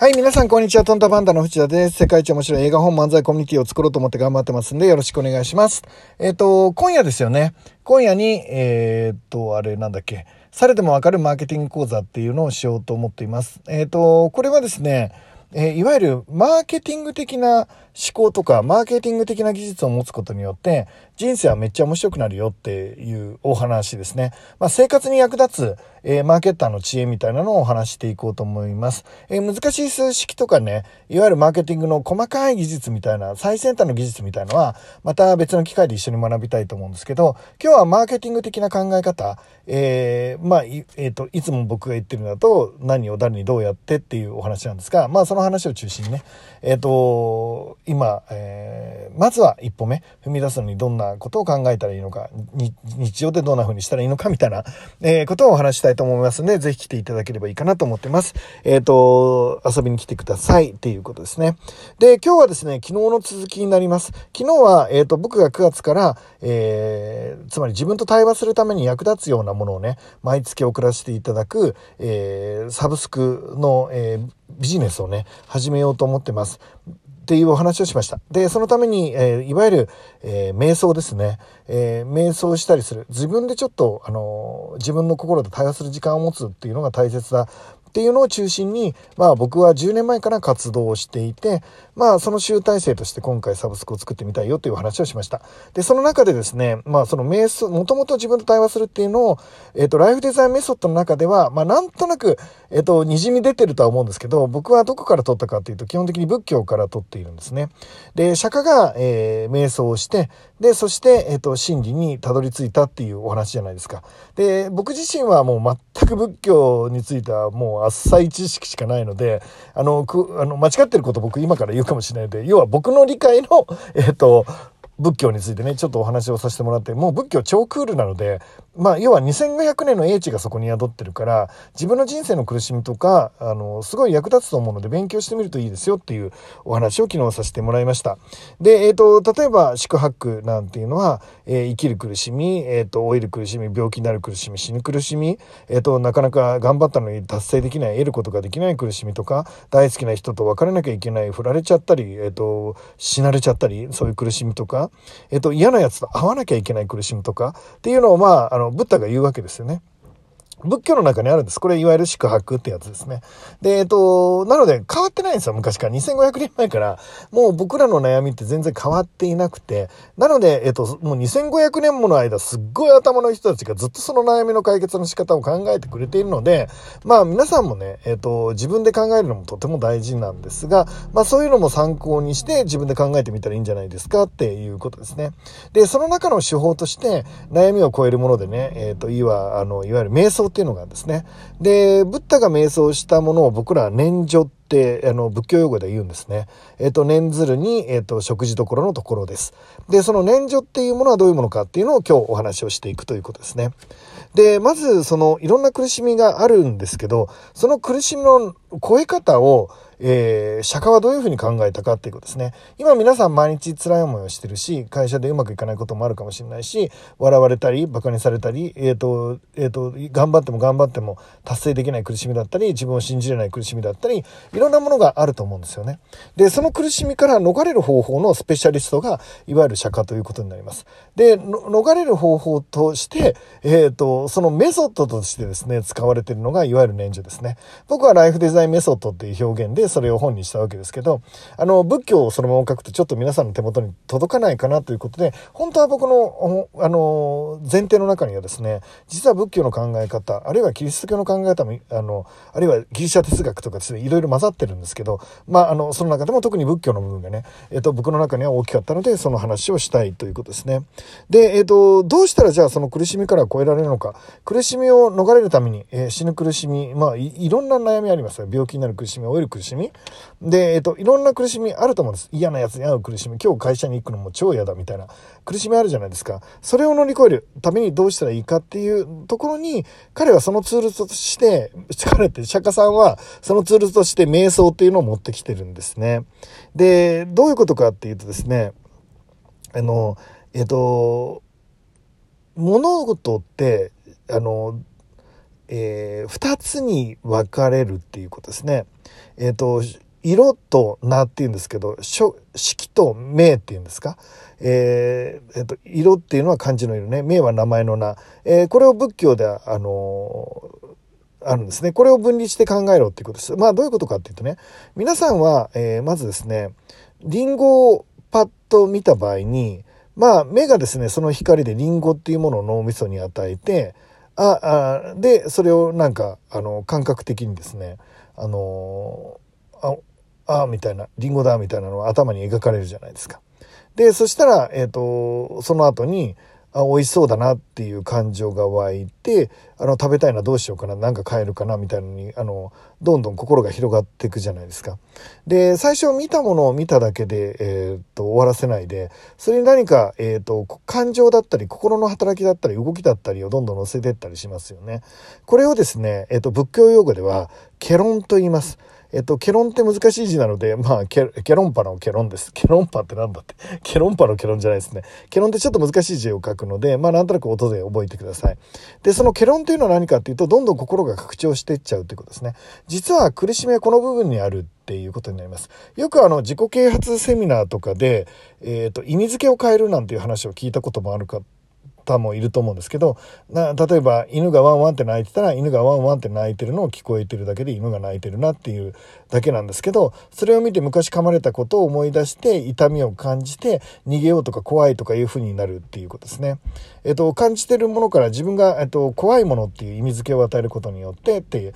はい、皆さん、こんにちは。トンタパンダの藤田です。世界一面白い映画本漫才コミュニティを作ろうと思って頑張ってますんで、よろしくお願いします。えっ、と、今夜ですよね。今夜に、えっ、と、あれなんだっけ。されてもわかるマーケティング講座っていうのをしようと思っています。えっ、と、これはですね、えいわゆるマーケティング的な思考とか、マーケティング的な技術を持つことによって、人生はめっちゃ面白くなるよっていうお話ですね。まあ、生活に役立つ、えーマーケッターの知恵みたいなのをお話していこうと思います。えー難しい数式とかね、いわゆるマーケティングの細かい技術みたいな、最先端の技術みたいのは、また別の機会で一緒に学びたいと思うんですけど、今日はマーケティング的な考え方、えーまあ、えっ、と、いつも僕が言ってるのだと、何を誰にどうやってっていうお話なんですが、まあ、その話を中心にね、えっ、と、今、えーまずは一歩目、踏み出すのにどんなことを考えたらいいのか、日常でどんな風にしたらいいのかみたいな、えーことをお話したいと思いますので、ぜひ来ていただければいいかなと思ってます。えっ、と、遊びに来てくださいっていうことですね。で、今日はですね、昨日の続きになります。昨日は、えっ、と、僕が9月から、えつまり自分と対話するために役立つようなものをね、毎月送らせていただく、えサブスクの、えビジネスをね、始めようと思ってます。っていうお話をしました。で、そのために、えーいわゆる、えー瞑想ですね。えー瞑想したりする。自分でちょっと、あの自分の心と対話する時間を持つっていうのが大切だ。っていうのを中心に、まあ僕は10年前から活動をしていて、まあその集大成として今回サブスクを作ってみたいよという話をしました。で、その中でですね、まあその瞑想、もともと自分と対話するっていうのを、えっ、と、ライフデザインメソッドの中では、まあなんとなく、えっ、と、滲み出てるとは思うんですけど、僕はどこから取ったかっていうと、基本的に仏教から取っているんですね。で、釈迦が、えー瞑想をして、で、そして、えっ、と、真理にたどり着いたっていうお話じゃないですか。で、僕自身はもう全く仏教についてはもう浅い知識しかないので、あの、くあの間違ってること僕今から言うかもしれないので、要は僕の理解の、えっ、と、仏教についてね、ちょっとお話をさせてもらって、もう仏教超クールなので、まあ、要は2500年の英知がそこに宿ってるから、自分の人生の苦しみとか、あの、すごい役立つと思うので、勉強してみるといいですよっていうお話を昨日させてもらいました。で、えっ、と、例えば、宿泊なんていうのは、えー生きる苦しみ、えっ、と、老いる苦しみ、病気になる苦しみ、死ぬ苦しみ、えっ、と、なかなか頑張ったのに達成できない、得ることができない苦しみとか、大好きな人と別れなきゃいけない、振られちゃったり、えっ、と、死なれちゃったり、そういう苦しみとか、えっ、と、嫌なやつと会わなきゃいけない苦しみとか、っていうのを、まあ、あの、ブッダが言うわけですよね。仏教の中にあるんです。これいわゆる宿泊ってやつですね。で、えっと、なので変わってないんですよ、昔から。2500年前から。もう僕らの悩みって全然変わっていなくて。なので、えっと、もう2500年もの間、すっごい頭の人たちがずっとその悩みの解決の仕方を考えてくれているので、まあ皆さんもね、えっと、自分で考えるのもとても大事なんですが、まあそういうのも参考にして自分で考えてみたらいいんじゃないですかっていうことですね。で、その中の手法として、悩みを超えるものでね、えっと、いわ、あの、いわゆる瞑想っていうのがですね。で、ブッダが瞑想したものを僕らは念処って、あの、仏教用語で言うんですね。えっ、と、念ずるに、えっ、と、食事どころのところです。で、その念処っていうものはどういうものかっていうのを今日お話をしていくということですね。で、まず、その、いろんな苦しみがあるんですけど、その苦しみの超え方を、えー、釈迦はどういうふうに考えたかっていうことですね。今皆さん毎日辛い思いをしてるし、会社でうまくいかないこともあるかもしれないし、笑われたり、馬鹿にされたり、えっ、と、えっ、と、頑張っても頑張っても達成できない苦しみだったり、自分を信じれない苦しみだったり、いろんなものがあると思うんですよね。で、その苦しみから逃れる方法のスペシャリストが、いわゆる釈迦ということになります。で、逃れる方法として、えっ、と、そのメソッドとしてですね、使われているのが、いわゆる念処ですね。僕はライフデザインメソッドっていう表現で、それを本にしたわけですけど、あの、仏教をそのまま書くとちょっと皆さんの手元に届かないかなということで、本当は僕の、あの、前提の中にはですね、実は仏教の考え方、あるいはキリスト教の考え方も、あの、あるいはギリシャ哲学とかですね、いろいろ混ざってるんですけど、まあ、あの、その中でも特に仏教の部分がね、えっ、と、僕の中には大きかったので、その話をしたいということですね。で、えっ、と、どうしたらじゃあその苦しみから超えられるのか、苦しみを逃れるために、えー死ぬ苦しみ、まあい、いろんな悩みありますよ。病気になる苦しみ、老いる苦しみ。で、えっ、と、いろんな苦しみあると思うんです。嫌なやつに会う苦しみ、今日会社に行くのも超嫌だみたいな苦しみあるじゃないですか。それを乗り越えるためにどうしたらいいかっていうところに、彼はそのツールとして、彼って釈迦さんはそのツールとして瞑想っていうのを持ってきてるんですね。で、どういうことかっていうとですね、あの、えっ、と、物事って、あの、えー、2つに分かれるっていうことですね。えっ、ー、と、色と名っていうんですけど、色と名っていうんですか？えー、えっ、ー、と、色っていうのは漢字の色ね。名は名前の名。えー、これを仏教では、あのあるんですね。これを分離して考えろっていうことです。まあ、どういうことかっていうとね、皆さんは、えまずですね、リンゴをパッと見た場合に、まあ、目がですね、その光でリンゴっていうものを脳みそに与えて、あ、あ、で、それをなんか、あの、感覚的にですね、あのあ、あみたいな、リンゴだみたいなのは頭に描かれるじゃないですか。で、そしたら、えっ、ー、と、その後に、あ美味しそうだなっていう感情が湧いてあの食べたいなどうしようかな何か買えるかなみたいのにあのどんどん心が広がっていくじゃないですか。で最初見たものを見ただけで、えー、っと終わらせないでそれに何か、えー、っと感情だったり心の働きだったり動きだったりをどんどん乗せていったりしますよね。これをですね、えー、っと仏教用語では「ケロン」と言います。えっと、ケロンって難しい字なので、まあ、ケロンパのケロンです。ケロンパってなんだって。ケロンパのケロンじゃないですね。ケロンってちょっと難しい字を書くので、まあ、なんとなく音で覚えてください。で、そのケロンっていうのは何かっていうと、どんどん心が拡張していっちゃうということですね。実は苦しみはこの部分にあるっていうことになります。よくあの、自己啓発セミナーとかで、えっ、ー、と、意味付けを変えるなんていう話を聞いたこともあるか方もいると思うんですけどな例えば犬がワンワンって鳴いてたら犬がワンワンって鳴いてるのを聞こえてるだけで犬が鳴いてるなっていうだけなんですけどそれを見て昔噛まれたことを思い出して痛みを感じて逃げようとか怖いとかいう風になるっていうことですね。えっと、感じてるものから自分が、えっと、怖いものっていう意味付けを与えることによってっていう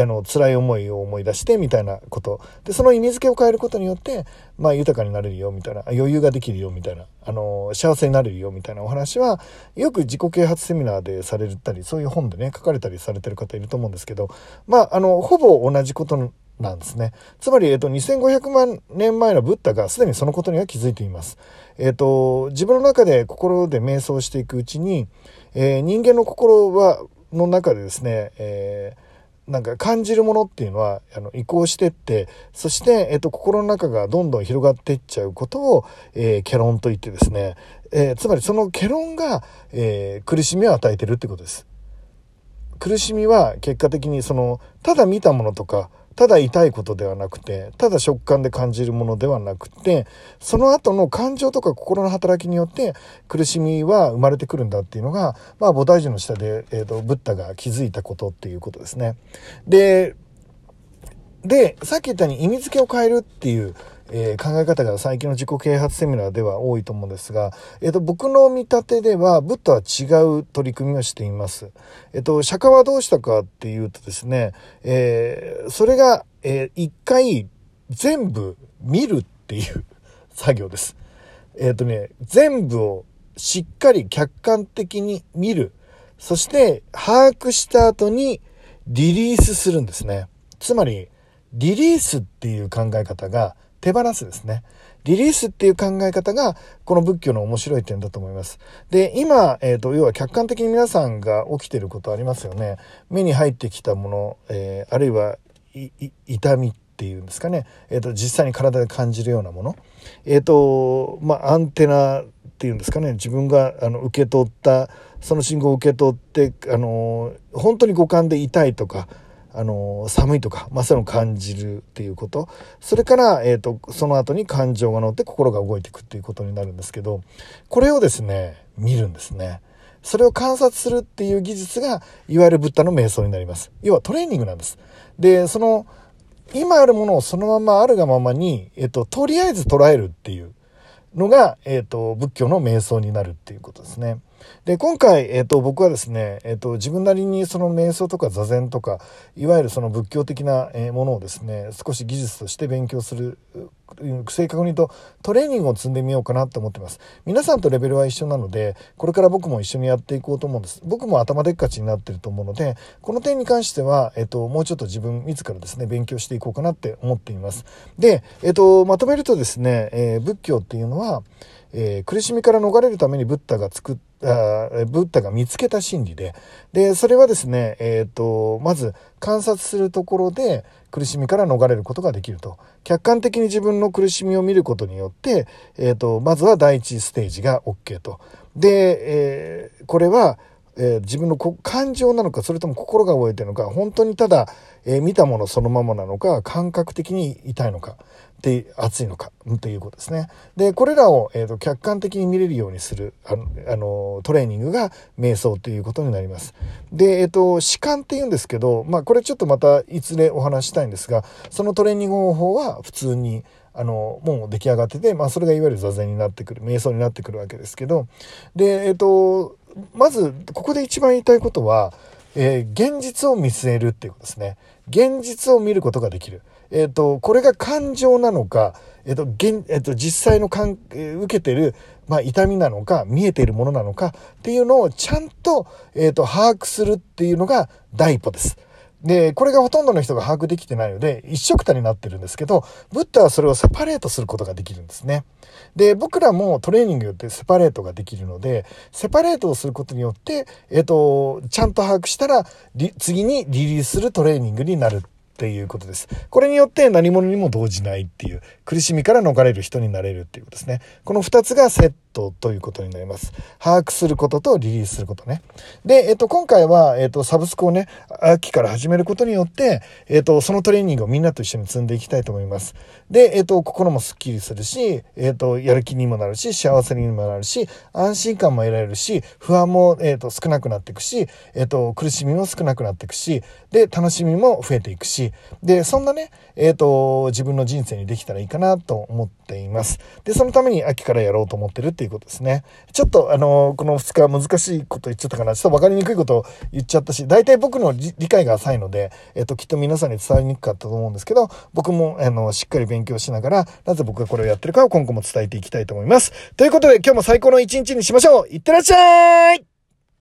あの辛い思いを思い出してみたいなことでその意味付けを変えることによって、まあ、豊かになれるよみたいな余裕ができるよみたいなあの幸せになれるよみたいなお話はよく自己啓発セミナーでされたりそういう本でね書かれたりされてる方いると思うんですけどまああのほぼ同じことなんですね。つまり、えっと、2500万年前のブッダがすでにそのことには気づいています。えっと、自分の中で心で瞑想していくうちに、えー、人間の心は、の中でですね、えーなんか感じるものっていうのはあの移行してってそして、えっと、心の中がどんどん広がっていっちゃうことを、えー、ケロンと言ってですね、えー、つまりそのケロンが、えー、苦しみを与えてるってことです。苦しみは結果的にそのただ見たものとかただ痛いことではなくて、ただ食感で感じるものではなくて、その後の感情とか心の働きによって苦しみは生まれてくるんだっていうのが、まあ、菩提樹の下で、えっ、ー、と、ブッダが気づいたことっていうことですね。で、で、さっき言ったように意味付けを変えるっていう、えー、考え方が最近の自己啓発セミナーでは多いと思うんですが、えっ、ー、と、僕の見立てでは、ブッダは違う取り組みをしています。えっ、ー、と、釈迦はどうしたかっていうとですね、えそれが、え一回全部見るっていう 作業です。えっ、とね、全部をしっかり客観的に見る。そして、把握した後にリリースするんですね。つまり、リリースっていう考え方が手放すですね。リリースっていう考え方が、この仏教の面白い点だと思います。で、今、えっ、ー、と、要は客観的に皆さんが起きてることありますよね。目に入ってきたもの、えー、あるいは、痛みっていうんですかね。えっ、ー、と、実際に体で感じるようなもの。えっ、と、まあ、アンテナっていうんですかね。自分が、あの、受け取った、その信号を受け取って、あの、本当に五感で痛いとか、あの寒いとか、まあ、そういうのを感じるっていうことそれから、えーと、その後に感情が乗って心が動いていくっていうことになるんですけどこれをですね見るんですね。それを観察するっていう技術がいわゆるブッダの瞑想になります。要はトレーニングなんです。でその今あるものをそのままあるがままに、えっと、とりあえず捉えるっていうのが、えっと、仏教の瞑想になるっていうことですね。で、今回、えっ、ー、と、僕はですね、えっ、ー、と、自分なりにその瞑想とか座禅とか、いわゆるその仏教的なものをですね、少し技術として勉強する、正確に言うとトレーニングを積んでみようかなと思ってます。皆さんとレベルは一緒なので、これから僕も一緒にやっていこうと思うんです。僕も頭でっかちになってると思うので、この点に関しては、えっ、ー、と、もうちょっと自分自らですね、勉強していこうかなって思っています。で、えっ、と、まとめるとですね、え仏教っていうのは、え苦しみから逃れるためにブッダが作ったあブッダが見つけた真理で、で、それはですね、えっ、ー、と、まず観察するところで苦しみから逃れることができると。客観的に自分の苦しみを見ることによって、えっ、ー、と、まずは第一ステージが OK と。で、えー、これは、えー、自分の感情なのか、それとも心が覚えてるのか、本当にただ、えー、見たものそのままなのか、感覚的に痛いのか、で、熱いのか、ということですね。で、これらを、えーと、客観的に見れるようにする、あの、あのトレーニングが瞑想ということになります。で、えっ、ー、と、弛緩って言うんですけど、まあ、これちょっとまたいずれお話したいんですが、そのトレーニング方法は普通に、あの、もう出来上がってて、まあ、それがいわゆる座禅になってくる、瞑想になってくるわけですけど、で、えっ、ー、と、まず、ここで一番言いたいことは、えー、現実を見据えるっていうことですね。現実を見ることができる。えっ、ー、と、これが感情なのか、えっ、ー、と、現、えっ、と、実際のかん、え受けてる、まあ、痛みなのか、見えているものなのかっていうのをちゃんと、えっ、と、把握するっていうのが第一歩です。で、これがほとんどの人が把握できてないので、一緒くたになってるんですけど、ブッダはそれをセパレートすることができるんですね。で、僕らもトレーニングによってセパレートができるので、セパレートをすることによって、えっ、と、ちゃんと把握したら、次にリリースするトレーニングになるっていうことです。これによって何者にも動じないっていう、苦しみから逃れる人になれるっていうことですね。この二つがセットということになります。把握することとリリースすることね。で、えっと、今回は、えっと、サブスクをね、秋から始めることによって、えっと、そのトレーニングをみんなと一緒に積んでいきたいと思います。で、えっと、心もスッキリするし、えっと、やる気にもなるし、幸せにもなるし、安心感も得られるし、不安も、えっと、少なくなっていくし、えっと、苦しみも少なくなっていくし、で、楽しみも増えていくし、で、そんなね、えっと、自分の人生にできたらいいかなと思っています。で、そのために秋からやろうと思ってるっていうことですね。ちょっとあの、この2日難しいこと言っちゃったかな。ちょっと分かりにくいこと言っちゃったし、大体僕の理解が浅いので、えっと、きっと皆さんに伝わりにくかったと思うんですけど、僕もあの、しっかり勉強しながら、なぜ僕がこれをやってるかを今後も伝えていきたいと思います。ということで今日も最高の一日にしましょういってらっしゃい